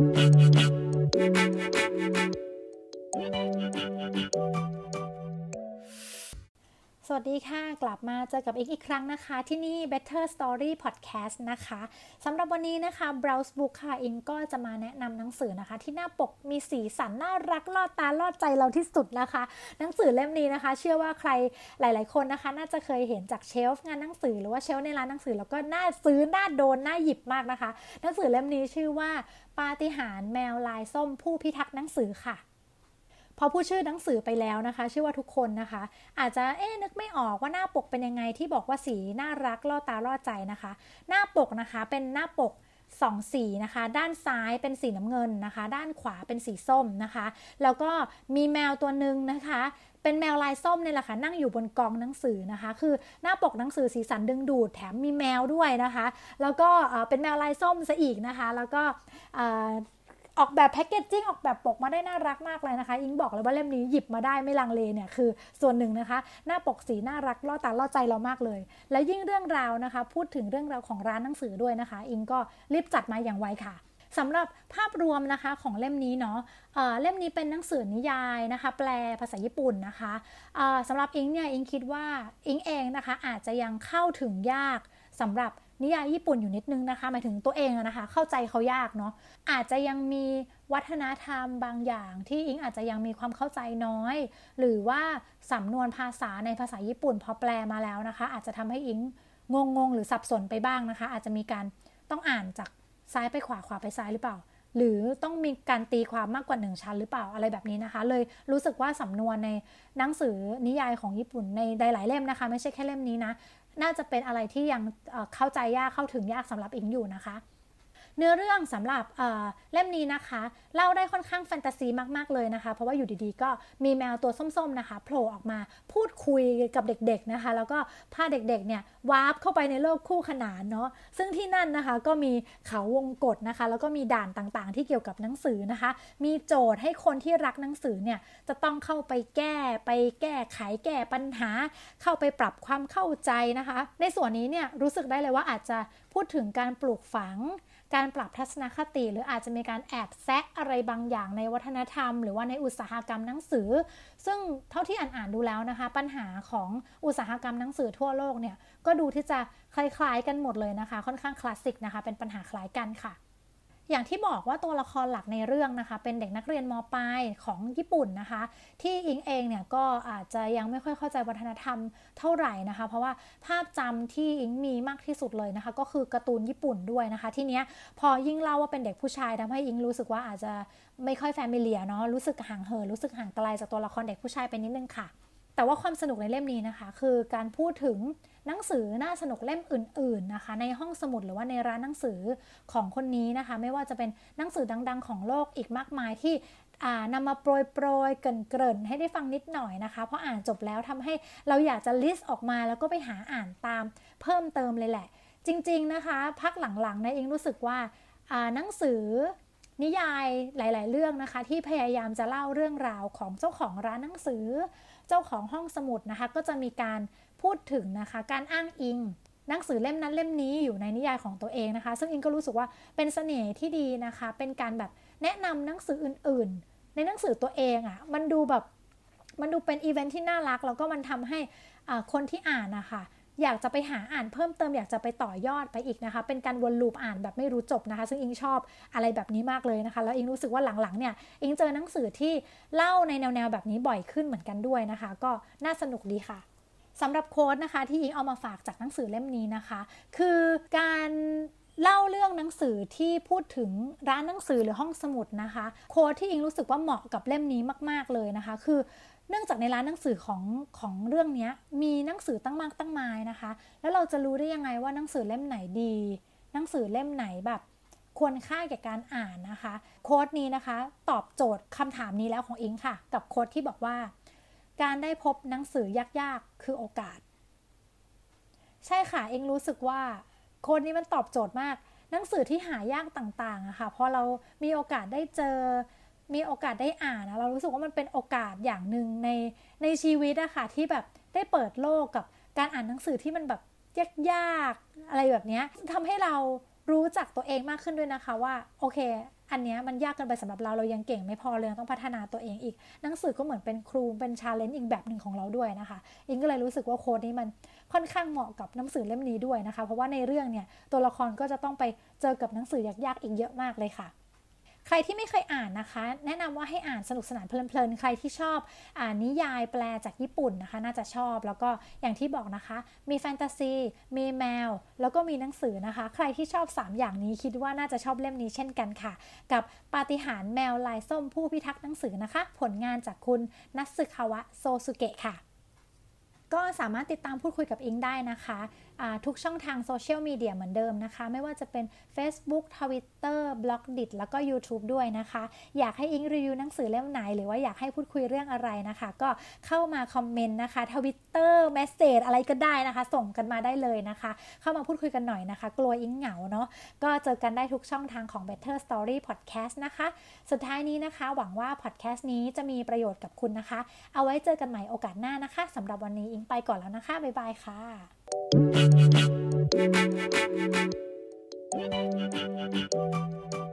Thank you. สวัสดีค่ะ กลับมาเจอกับอีกอีกครั้งนะคะ ที่นี่ Better Story Podcast นะคะสำหรับวันนี้นะคะ Browse Book ค่ะอิงก็จะมาแนะนำหนังสือนะคะ ที่หน้าปกมีสีสันน่ารักลอดตาลอดใจเราที่สุดนะคะ หนังสือเล่มนี้นะคะ เชื่อว่าใครหลาย ๆ คนนะคะ น่าจะเคยเห็นจากเชลฟ์งานหนังสือหรือว่าเชลฟ์ในร้านหนังสือแล้วก็น่าซื้อน่าโดนน่าหยิบมากนะคะ หนังสือเล่มนี้ชื่อว่าปาฏิหาริย์แมวลายส้มผู้พิทักษ์หนังสือค่ะ พอพูดชื่อหนังสือไปแล้วนะคะ ชื่อว่าทุกคนนะคะ อาจจะเอ๊นึกไม่ออกว่าหน้าปกเป็นยังไงที่บอกว่าสีน่ารักล่อตาล่อใจนะคะ หน้าปกนะคะเป็นหน้าปกสองสีนะคะ ด้านซ้ายเป็นสีน้ำเงินนะคะ ด้านขวาเป็นสีส้มนะคะ แล้วก็มีแมวตัวหนึ่งนะคะ เป็นแมวลายส้มเนี่ยแหละค่ะนั่งอยู่บนกองหนังสือนะคะ คือหน้าปกหนังสือสีสันดึงดูดแถมมีแมวด้วยนะคะ แล้วก็เป็นแมวลายส้มซะอีกนะคะ แล้วก็ ออกแบบแพคเกจจิ้งออกแบบปกมาได้น่ารักมากเลยนะคะ อิงบอกเลยว่าเล่มนี้หยิบมาได้ไม่ลังเลเนี่ยคือส่วนหนึ่งนะคะ หน้าปกสีน่ารักล่อตาล่อใจเรามากเลย และยิ่งเรื่องราวนะคะ พูดถึงเรื่องราวของร้านหนังสือด้วยนะคะ อิงก็รีบจัดมาอย่างไวค่ะสำหรับภาพรวมนะคะของเล่มนี้เนาะเเล่มนี้เป็นหนังสือนิยายนะคะ แปลภาษาญี่ปุ่นนะคะสำหรับอิงเนี่ยอิงคิดว่าอิงเองนะคะ อาจจะยังเข้าถึงยากสำหรับ นิยายญี่ปุ่นอยู่นิดนึงนะคะ หมายถึงตัวเองนะคะ เข้าใจเขายากเนาะอาจจะยังมีวัฒนธรรมบางอย่างที่อิงอาจจะยังมีความเข้าใจน้อย หรือว่าสำนวนภาษาในภาษาญี่ปุ่นพอแปลมาแล้วนะคะ อาจจะทำให้อิงงงงหรือสับสนไปบ้างนะคะ อาจจะมีการต้องอ่านจากซ้ายไปขวาขวาไปซ้ายหรือเปล่า หรือต้องมีการตีความมากกว่าหนึ่งชั้นหรือเปล่าอะไรแบบนี้นะคะ เลยรู้สึกว่าสำนวนในหนังสือนิยายของญี่ปุ่นในหลายเล่มนะคะ ไม่ใช่แค่เล่มนี้นะ น่าจะเป็นอะไรที่ยังเข้าใจยากเข้าถึงยากสำหรับอิงอยู่นะคะ เนื้อเรื่องสำหรับเเล่มนี้นะคะเล่าได้ค่อนข้างแฟนตาซีมากๆเลยนะคะ เพราะว่าอยู่ดีๆ ก็มีแมวตัวส้มๆนะคะโผล่ออกมาพูดคุยกับเด็กๆนะคะ แล้วก็พาเด็กๆเนี่ยวาร์ปเข้าไปในโลกคู่ขนานเนาะซึ่งที่นั่นนะคะก็มีเขาวงกฏนะคะ แล้วก็มีด่านต่างๆ ที่เกี่ยวกับหนังสือนะคะ มีโจทย์ให้คนที่รักหนังสือเนี่ยจะต้องเข้าไปแก้ไปแก้ไขแก้ปัญหา เข้าไปปรับความเข้าใจนะคะ ในส่วนนี้เนี่ยรู้สึกได้เลยว่าอาจจะพูดถึงการปลูกฝัง การปรับทัศนคติ หรืออาจจะมีการแอบแซะอะไรบางอย่างในวัฒนธรรม หรือว่าในอุตสาหกรรมหนังสือ ซึ่งเท่าที่อ่านๆดูแล้วนะคะ ปัญหาของอุตสาหกรรมหนังสือทั่วโลกเนี่ยก็ดูที่จะคล้ายๆกันหมดเลยนะคะ ค่อนข้างคลาสสิกนะคะ เป็นปัญหาคล้ายกันค่ะ อย่างที่บอกว่าตัวละครหลักในเรื่องนะคะ เป็นเด็กนักเรียนมปลายของญี่ปุ่นนะคะ ที่อิงเองเนี่ยก็อาจจะยังไม่ค่อยเข้าใจวัฒนธรรมเท่าไหร่นะคะ เพราะว่าภาพจำที่อิงมีมากที่สุดเลยนะคะ ก็คือการ์ตูนญี่ปุ่นด้วยนะคะ ที่เนี้ยพอยิ่งเล่าว่าเป็นเด็กผู้ชายทำให้อิงรู้สึกว่าอาจจะไม่ค่อยแฟมิเลียเนาะรู้สึกห่างเหินรู้สึกห่างไกลจากตัวละครเด็กผู้ชายไปนิดนึงค่ะ แต่ว่าความสนุกในเล่มนี้นะคะ คือการพูดถึงหนังสือน่าสนุกเล่มอื่น ๆนะคะ ในห้องสมุดหรือว่าในร้านหนังสือของคนนี้นะคะ ไม่ว่าจะเป็นหนังสือดัง ๆ ของโลกอีกมากมายที่นำมาโปรยโปรยเกริ่นๆให้ได้ฟังนิดหน่อยนะคะเพราะอ่านจบแล้วทำให้เราอยากจะลิสต์ออกมาแล้วก็ไปหาอ่านตามเพิ่มเติมเลยแหละ จริง ๆ นะคะ พักหลังๆนะเองรู้สึกว่าหนังสือ นิยายหลาย ๆ เรื่องนะคะ ที่พยายามจะเล่าเรื่องราวของเจ้าของร้านหนังสือ เจ้าของห้องสมุดนะคะ ก็จะมีการพูดถึงนะคะ การอ้างอิงหนังสือเล่มนั้นเล่มนี้อยู่ในนิยายของตัวเองนะคะ ซึ่งอิงก็รู้สึกว่าเป็นเสน่ห์ที่ดีนะคะ เป็นการแบบแนะนำหนังสืออื่น ๆ ในหนังสือตัวเองอะ่ะมันดูแบบมันดูเป็นอีเวนท์ที่น่ารักแล้วก็มันทำให้คนที่อ่านนะคะ อยากจะไปหาอ่านเพิ่มเติมอยากจะไปต่อยอดไปอีกนะคะ เป็นการวนลูปอ่านแบบไม่รู้จบนะคะ ซึ่งอิงชอบอะไรแบบนี้มากเลยนะคะ แล้วอิงรู้สึกว่าหลังๆเนี่ยอิงเจอหนังสือที่เล่าในแนวๆแบบนี้บ่อยขึ้นเหมือนกันด้วยนะคะ ก็น่าสนุกดีค่ะสำหรับโค้ดนะคะที่อิงเอามาฝากจากหนังสือเล่มนี้นะคะ คือการ เล่าเรื่องหนังสือที่พูดถึงร้านหนังสือหรือห้องสมุดนะคะ โค้ดที่อิงรู้สึกว่าเหมาะกับเล่มนี้มาก ๆเลยนะคะ คือเนื่องจากในร้านหนังสือของของเรื่องนี้มีหนังสือตั้งมากตั้งมายนะคะ แล้วเราจะรู้ได้ยังไงว่าหนังสือเล่มไหนดี หนังสือเล่มไหนแบบควรค่าแก่การอ่านนะคะ โค้ดนี้นะคะ ตอบโจทย์คำถามนี้แล้วของอิงค่ะ กับโค้ดที่บอกว่า การได้พบหนังสือยากๆ คือโอกาส ใช่ค่ะเองรู้สึกว่า โค้ดนี้มันตอบโจทย์มาก หนังสือที่หายากต่างๆอะค่ะพอเรามีโอกาสได้เจอ มีโอกาสได้อ่านนะเรารู้สึกว่ามันเป็นโอกาสอย่างหนึ่งในในชีวิตอะค่ะที่แบบได้เปิดโลกกับการอ่านหนังสือที่มันแบบยากๆอะไรแบบนี้ทำให้เรารู้จักตัวเองมากขึ้นด้วยนะคะว่าโอเค อันนี้มันยากเกินไปสำหรับเราเรายังเก่งไม่พอเลยต้องพัฒนาตัวเองอีก หนังสือก็เหมือนเป็นครูเป็นชาเลนจ์อีกแบบหนึ่งของเราด้วยนะคะอิงก็เลยรู้สึกว่าโค้ดนี้มัน ค่อนข้างเหมาะกับหนังสือเล่มนี้ด้วยนะคะ เพราะว่าในเรื่องเนี่ยตัวละครก็จะต้องไปเจอกับหนังสือยากๆอีกเยอะมากเลยค่ะใครที่ไม่เคยอ่านนะคะ แนะนำว่าให้อ่านสนุกสนานเพลินๆ ใครที่ชอบอ่านนิยายแปลจากญี่ปุ่นนะคะ น่าจะชอบแล้วก็อย่างที่บอกนะคะ มีแฟนตาซี มีแมว แล้วก็มีหนังสือนะคะ ใครที่ชอบ 3 อย่างนี้คิดว่าน่าจะชอบเล่มนี้เช่นกันค่ะ กับปาฏิหาริย์แมวลายส้มผู้พิทักษ์หนังสือนะคะ ผลงานจากคุณนัสึคาวะโซสุเกะค่ะ ก็สามารถติดตามพูดคุยกับอิงได้นะคะ ทุกช่องทางโซเชียลมีเดียเหมือนเดิมนะคะ ไม่ว่าจะเป็น Facebook Twitter b l o g d i t แล้วก็ YouTube ด้วยนะคะ อยากให้อิงรีวิวหนังสือเล่มไหน หรือว่าอยากให้พูดคุยเรื่องอะไรนะคะ ก็เข้ามาคอมเมนต์นะคะ Twitter Message อะไรก็ได้นะคะ ส่งกันมาได้เลยนะคะ เข้ามาพูดคุยกันหน่อยนะคะ กลัวอิงเหงาเนาะก็เจอกันได้ทุกช่องทางของ Better Story Podcast นะคะ สุดท้ายนี้นะคะ หวังว่า podcast นี้จะมีประโยชน์กับคุณนะคะ เอาไว้เจอกันใหม่โอกาสหน้านะคะสำหรับวันนี้อิงไปก่อนแล้วนะคะบ๊ายบายค่ะ Thank you.